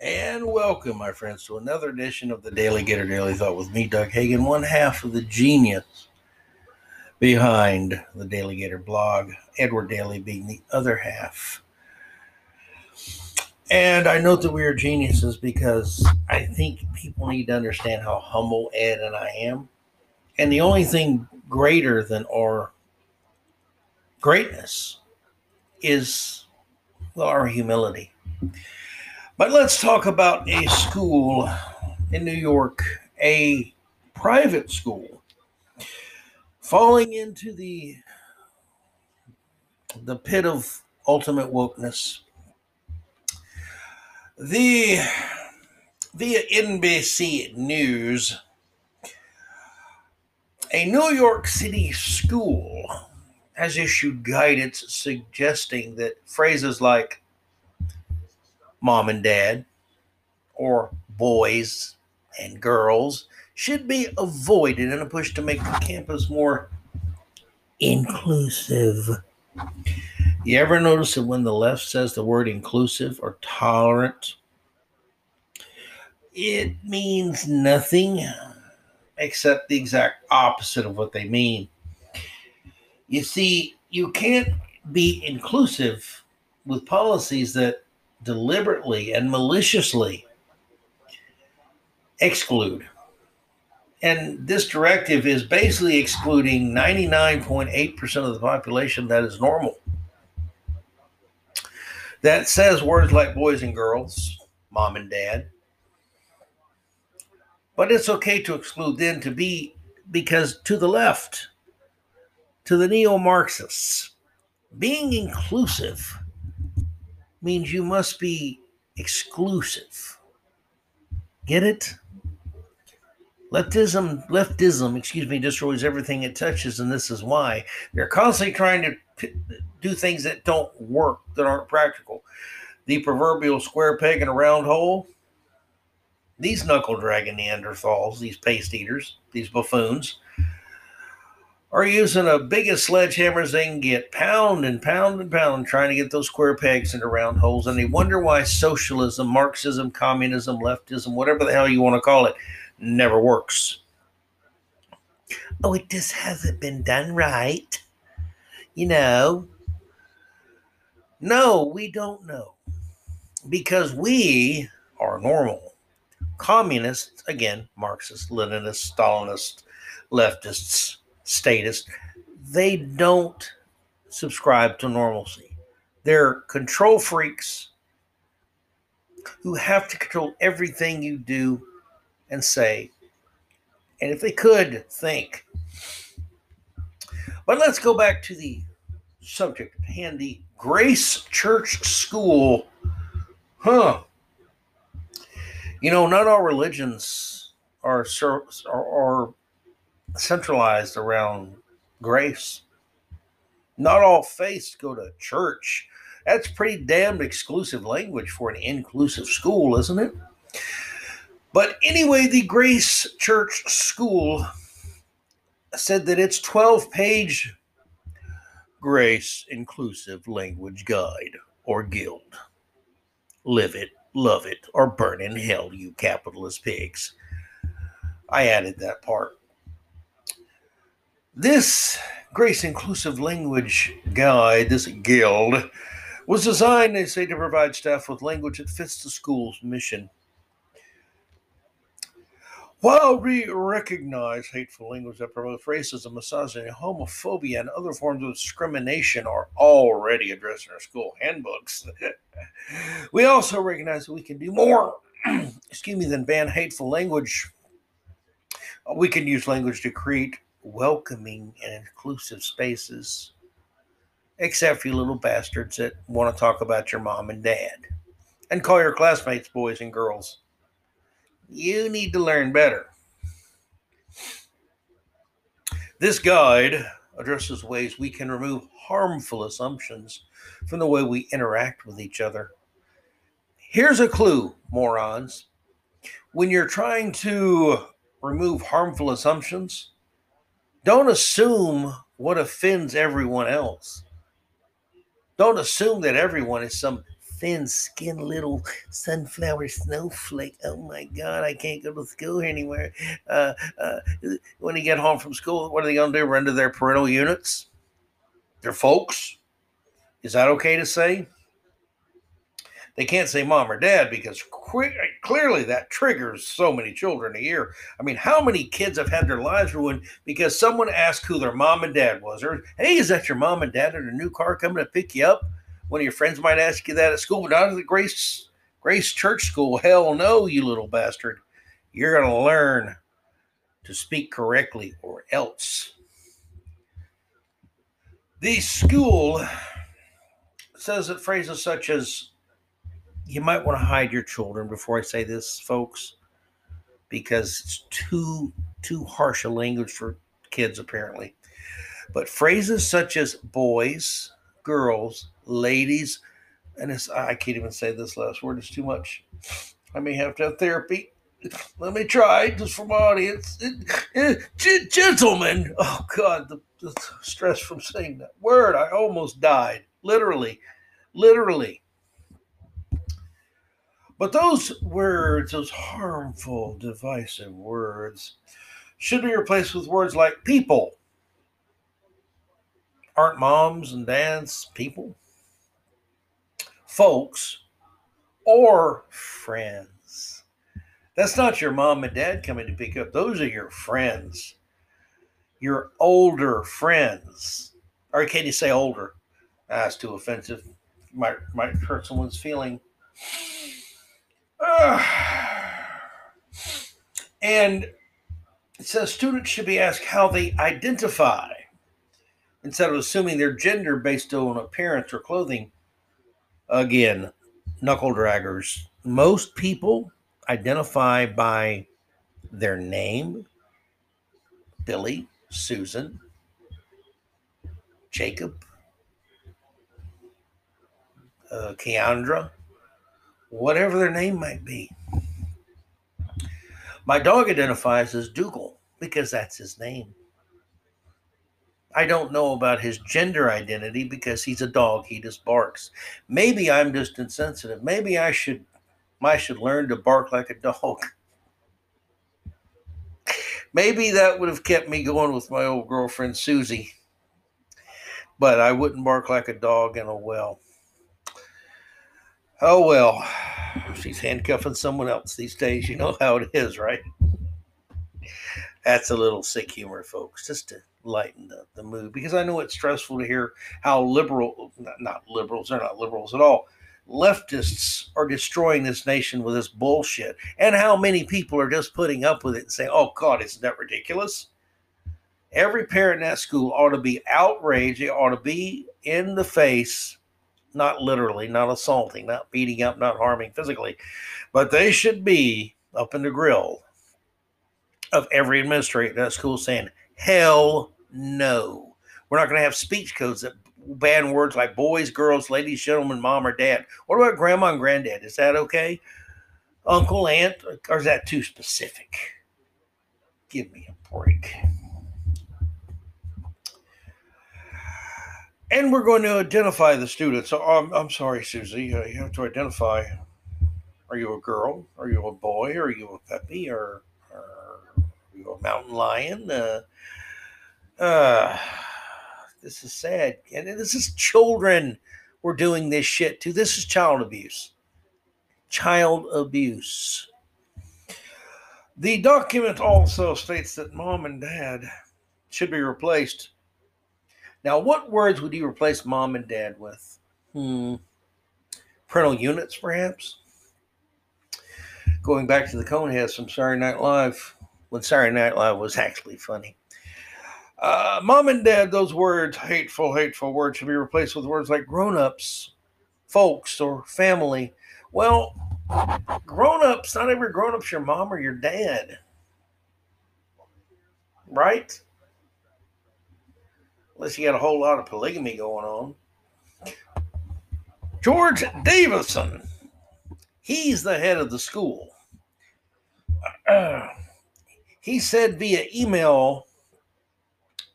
And welcome, my friends, to another edition of the DaleyGator Daily Thought with me, Doug Hagin, one half of the genius behind the DaleyGator blog, Edward Daley being the other half. And I note that we are geniuses because I think people need to understand how humble Ed and I am. And the only thing greater than our greatness is our humility. But let's talk about a school in New York, a private school, falling into the the pit of ultimate wokeness. The via NBC News, a New York City school has issued guidance suggesting that phrases like mom and dad or boys and girls should be avoided in a push to make the campus more inclusive. You ever notice that when the left says the word inclusive or tolerant, it means nothing except the exact opposite of what they mean. You see, you can't be inclusive with policies that deliberately and maliciously exclude. And this directive is basically excluding 99.8% of the population that is normal. That says words like boys and girls, mom and dad. But it's okay to exclude them to be because to the left, to the neo Marxists, being inclusive means you must be exclusive. Get it? Leftism, leftism, excuse me, destroys everything it touches, and this is why they're constantly trying to p- do things that don't work, that aren't practical. The proverbial square peg in a round hole. These knuckle dragging Neanderthals, these paste eaters, these buffoons, are using a biggest sledgehammers they can get, pound and pound and pound, trying to get those square pegs into round holes. And they wonder why socialism, Marxism, communism, leftism, whatever the hell you want to call it, never works. Oh, it just hasn't been done right. You know. No, we don't know. Because we are normal. Communists, again, Marxists, Leninists, Stalinists, leftists, status, they don't subscribe to normalcy. They're control freaks who have to control everything you do and say. And if they could, think. But let's go back to the subject at hand the Grace Church School. Huh. You know, not all religions are, are, are centralized around grace. Not all faiths go to church. That's pretty damned exclusive language for an inclusive school, isn't it? But anyway, the Grace Church School said that its 12 page Grace Inclusive Language Guide or Guild. Live it, love it, or burn in hell, you capitalist pigs. I added that part. This Grace Inclusive Language Guide, this guild, was designed, they say, to provide staff with language that fits the school's mission. While we recognize hateful language that promotes racism, misogyny, homophobia, and other forms of discrimination are already addressed in our school handbooks, we also recognize that we can do more, excuse me, than ban hateful language. We can use language to create welcoming and inclusive spaces, except for you little bastards that want to talk about your mom and dad and call your classmates boys and girls. You need to learn better. This guide addresses ways we can remove harmful assumptions from the way we interact with each other. Here's a clue, morons. When you're trying to remove harmful assumptions, don't assume what offends everyone else. Don't assume that everyone is some thin skinned little sunflower snowflake. Oh my God, I can't go to school anywhere. Uh, uh, when they get home from school, what are they going to do? Run to their parental units? Their folks? Is that okay to say? They can't say mom or dad because clearly that triggers so many children a year. I mean, how many kids have had their lives ruined because someone asked who their mom and dad was? Or, hey, is that your mom and dad in a new car coming to pick you up? One of your friends might ask you that at school, but not at the Grace Grace Church School. Hell no, you little bastard. You're going to learn to speak correctly or else. The school says that phrases such as you might want to hide your children before I say this, folks, because it's too too harsh a language for kids apparently. But phrases such as boys, girls, ladies, and it's I can't even say this last word, it's too much. I may have to have therapy. Let me try just for my audience. Gentlemen. Oh God, the, the stress from saying that word. I almost died. Literally. Literally. But those words, those harmful, divisive words, should be replaced with words like people. Aren't moms and dads people? Folks or friends. That's not your mom and dad coming to pick up. Those are your friends. Your older friends. Or can you say older? That's too offensive. Might might hurt someone's feeling. and it says students should be asked how they identify instead of assuming their gender based on appearance or clothing. Again, knuckle draggers. Most people identify by their name Billy, Susan, Jacob, uh, Keandra, whatever their name might be. My dog identifies as Dougal because that's his name. I don't know about his gender identity because he's a dog. He just barks. Maybe I'm just insensitive. Maybe I should I should learn to bark like a dog. Maybe that would have kept me going with my old girlfriend Susie. But I wouldn't bark like a dog in a well. Oh well, she's handcuffing someone else these days. You know how it is, right? That's a little sick humor, folks, just to lighten the, the mood because I know it's stressful to hear how liberal, not, not liberals, they're not liberals at all, leftists are destroying this nation with this bullshit and how many people are just putting up with it and saying, oh, God, isn't that ridiculous? Every parent in that school ought to be outraged. They ought to be in the face not literally, not assaulting, not beating up, not harming physically, but they should be up in the grill of every administrator at school saying, hell no. We're not going to have speech codes that ban words like boys, girls, ladies, gentlemen, mom, or dad. What about grandma and granddad? Is that okay? Uncle, aunt, or is that too specific? Give me a break. And we're going to identify the student. So I'm, I'm sorry, Susie, uh, you have to identify. Are you a girl? Are you a boy? Are you a puppy? Or, or are you a mountain lion? Uh, uh, this is sad. And this is children we're doing this shit to. This is child abuse. Child abuse. The document also states that mom and dad should be replaced now, what words would you replace mom and dad with? Hmm. Parental units, perhaps? Going back to the Coneheads from Saturday Night Live, when Saturday Night Live was actually funny. Uh, mom and dad, those words, hateful, hateful words, should be replaced with words like grown ups, folks, or family. Well, grown ups, not every grown up's your mom or your dad. Right? Unless you got a whole lot of polygamy going on. George Davison, he's the head of the school. Uh, he said via email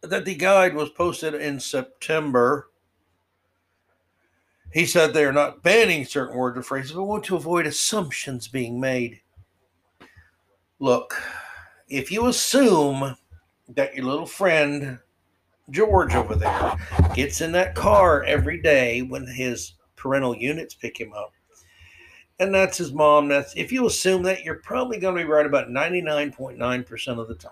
that the guide was posted in September. He said they are not banning certain words or phrases, but want to avoid assumptions being made. Look, if you assume that your little friend George over there gets in that car every day when his parental units pick him up, and that's his mom, that's if you assume that, you're probably going to be right about 99.9% of the time.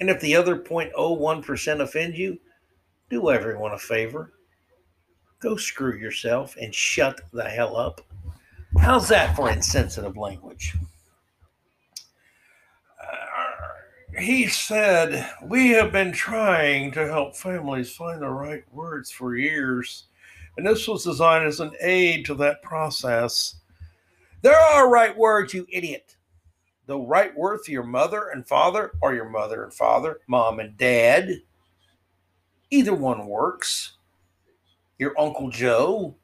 And if the other 0.01% offend you, do everyone a favor go screw yourself and shut the hell up. How's that for insensitive language? Uh, he said, We have been trying to help families find the right words for years, and this was designed as an aid to that process. There are right words, you idiot. The right word for your mother and father, or your mother and father, mom and dad. Either one works. Your Uncle Joe?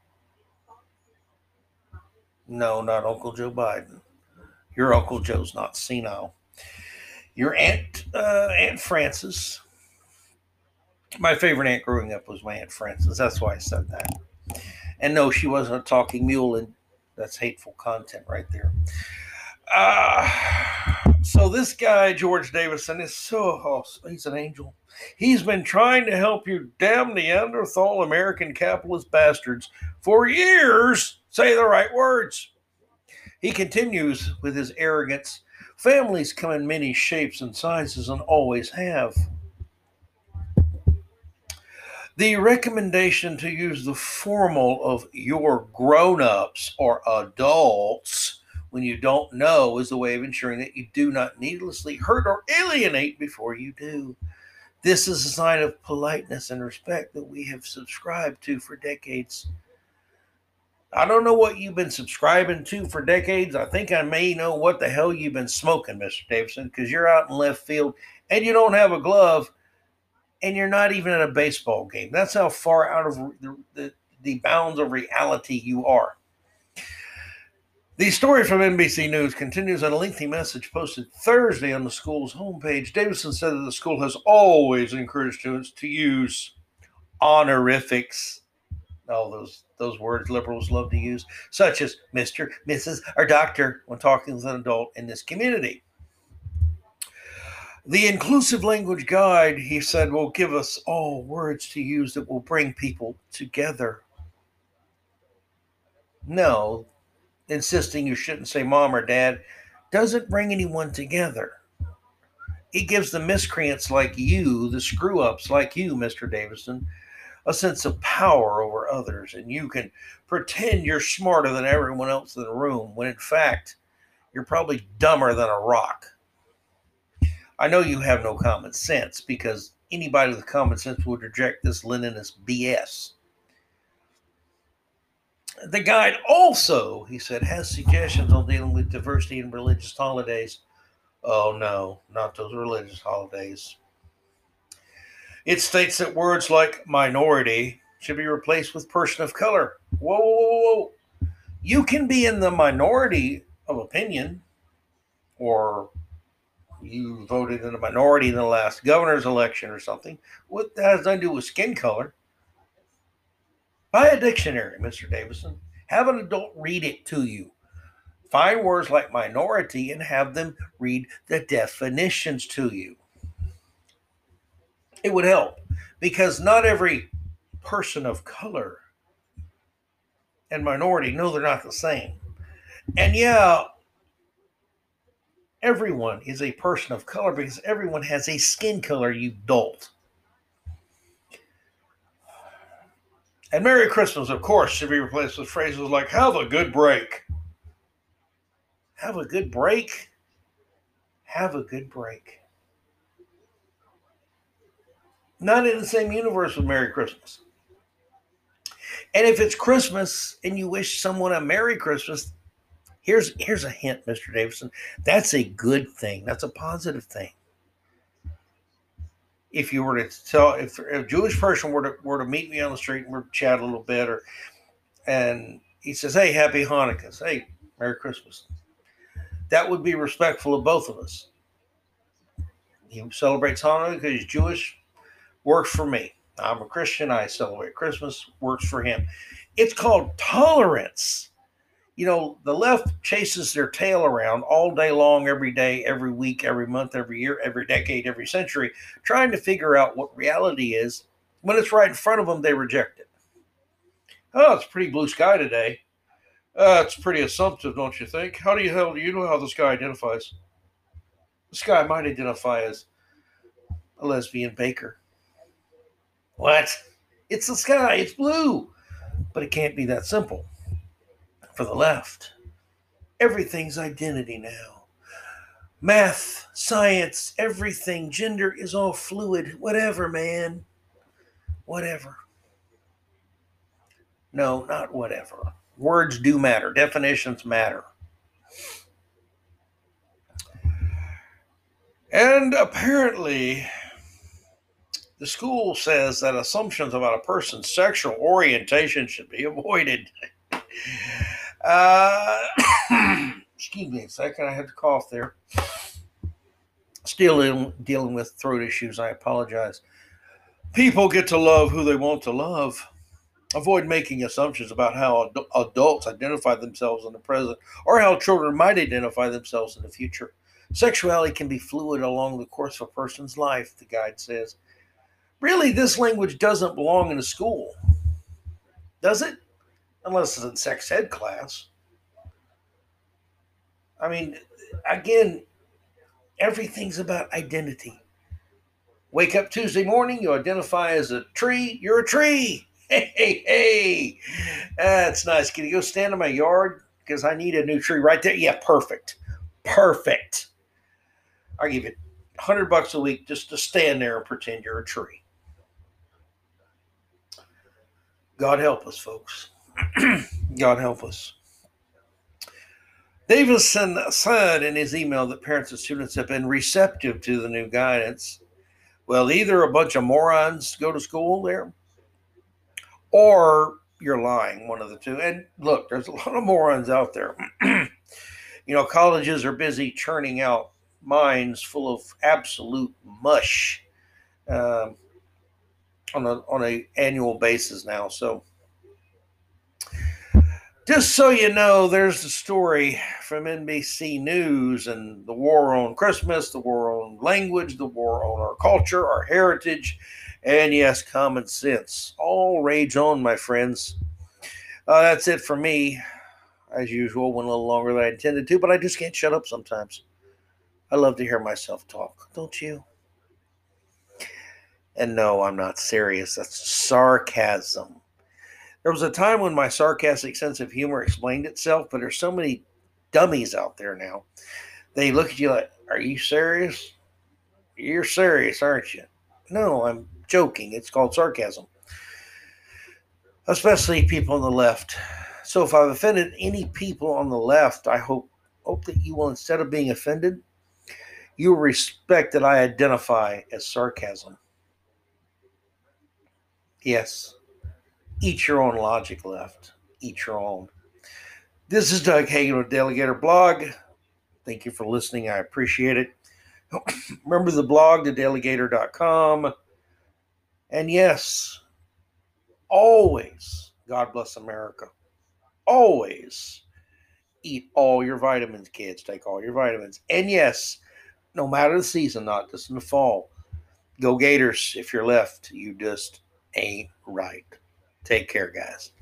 No, not Uncle Joe Biden. Your Uncle Joe's not senile. Your Aunt uh, Aunt Frances. My favorite aunt growing up was my Aunt Frances. That's why I said that. And no, she wasn't a talking mule, and that's hateful content right there. Uh, so this guy, George Davison, is so oh, he's an angel. He's been trying to help you damn Neanderthal American capitalist bastards for years say the right words. He continues with his arrogance. Families come in many shapes and sizes and always have. The recommendation to use the formal of your grown ups or adults when you don't know is a way of ensuring that you do not needlessly hurt or alienate before you do. This is a sign of politeness and respect that we have subscribed to for decades. I don't know what you've been subscribing to for decades. I think I may know what the hell you've been smoking, Mr. Davison, because you're out in left field and you don't have a glove and you're not even at a baseball game. That's how far out of the, the, the bounds of reality you are. The story from NBC News continues on a lengthy message posted Thursday on the school's homepage. Davison said that the school has always encouraged students to use honorifics. All those those words liberals love to use, such as Mr., Mrs., or Doctor when talking with an adult in this community. The inclusive language guide, he said, will give us all words to use that will bring people together. No, insisting you shouldn't say mom or dad doesn't bring anyone together. It gives the miscreants like you, the screw ups like you, Mr. Davison, a sense of power over others, and you can pretend you're smarter than everyone else in the room when in fact you're probably dumber than a rock. I know you have no common sense because anybody with common sense would reject this Leninist BS. The guide also, he said, has suggestions on dealing with diversity and religious holidays. Oh, no, not those religious holidays. It states that words like minority should be replaced with person of color. Whoa, whoa, whoa, whoa. You can be in the minority of opinion, or you voted in a minority in the last governor's election or something. What that has nothing to do with skin color. Buy a dictionary, Mr. Davison. Have an adult read it to you. Find words like minority and have them read the definitions to you. It would help because not every person of color and minority know they're not the same. And yeah, everyone is a person of color because everyone has a skin color, you dolt. And Merry Christmas, of course, should be replaced with phrases like, have a good break. Have a good break. Have a good break. Not in the same universe with Merry Christmas. And if it's Christmas and you wish someone a Merry Christmas, here's here's a hint, Mr. Davison. That's a good thing. That's a positive thing if you were to tell if, if a Jewish person were to were to meet me on the street and we're chat a little bit, or and he says, "Hey, Happy Hanukkah," "Hey, Merry Christmas," that would be respectful of both of us. He celebrates Hanukkah because he's Jewish. Works for me. I'm a Christian. I celebrate Christmas. Works for him. It's called tolerance. You know, the left chases their tail around all day long, every day, every week, every month, every year, every decade, every century, trying to figure out what reality is. When it's right in front of them, they reject it. Oh, it's pretty blue sky today. Uh, it's pretty assumptive, don't you think? How do you hell do you know how the sky identifies? The sky might identify as a lesbian baker. What? It's the sky, it's blue. But it can't be that simple for the left. Everything's identity now. Math, science, everything, gender is all fluid. Whatever, man. Whatever. No, not whatever. Words do matter, definitions matter. And apparently, the school says that assumptions about a person's sexual orientation should be avoided. Uh, excuse me a second, I had to cough there. Still in, dealing with throat issues, I apologize. People get to love who they want to love. Avoid making assumptions about how ad- adults identify themselves in the present or how children might identify themselves in the future. Sexuality can be fluid along the course of a person's life, the guide says. Really, this language doesn't belong in a school, does it? Unless it's in sex ed class. I mean, again, everything's about identity. Wake up Tuesday morning, you identify as a tree, you're a tree. Hey, hey, hey. That's nice. Can you go stand in my yard? Because I need a new tree right there. Yeah, perfect. Perfect. I'll give you 100 bucks a week just to stand there and pretend you're a tree. God help us, folks. God help us. Davidson said in his email that parents and students have been receptive to the new guidance. Well, either a bunch of morons go to school there, or you're lying, one of the two. And look, there's a lot of morons out there. you know, colleges are busy churning out minds full of absolute mush um, on a on a annual basis now. So just so you know, there's the story from NBC News and the war on Christmas, the war on language, the war on our culture, our heritage, and yes, common sense. All rage on, my friends. Uh, that's it for me. As usual, went a little longer than I intended to, but I just can't shut up sometimes. I love to hear myself talk, don't you? And no, I'm not serious. That's sarcasm. There was a time when my sarcastic sense of humor explained itself, but there's so many dummies out there now. They look at you like, Are you serious? You're serious, aren't you? No, I'm joking. It's called sarcasm. Especially people on the left. So if I've offended any people on the left, I hope hope that you will instead of being offended, you will respect that I identify as sarcasm. Yes. Eat your own logic left. Eat your own. This is Doug Hagin with DaleyGator Blog. Thank you for listening. I appreciate it. Remember the blog, thedaleygator.com. And yes, always, God bless America. Always eat all your vitamins, kids. Take all your vitamins. And yes, no matter the season, not just in the fall, go Gators. If you're left, you just ain't right. Take care, guys.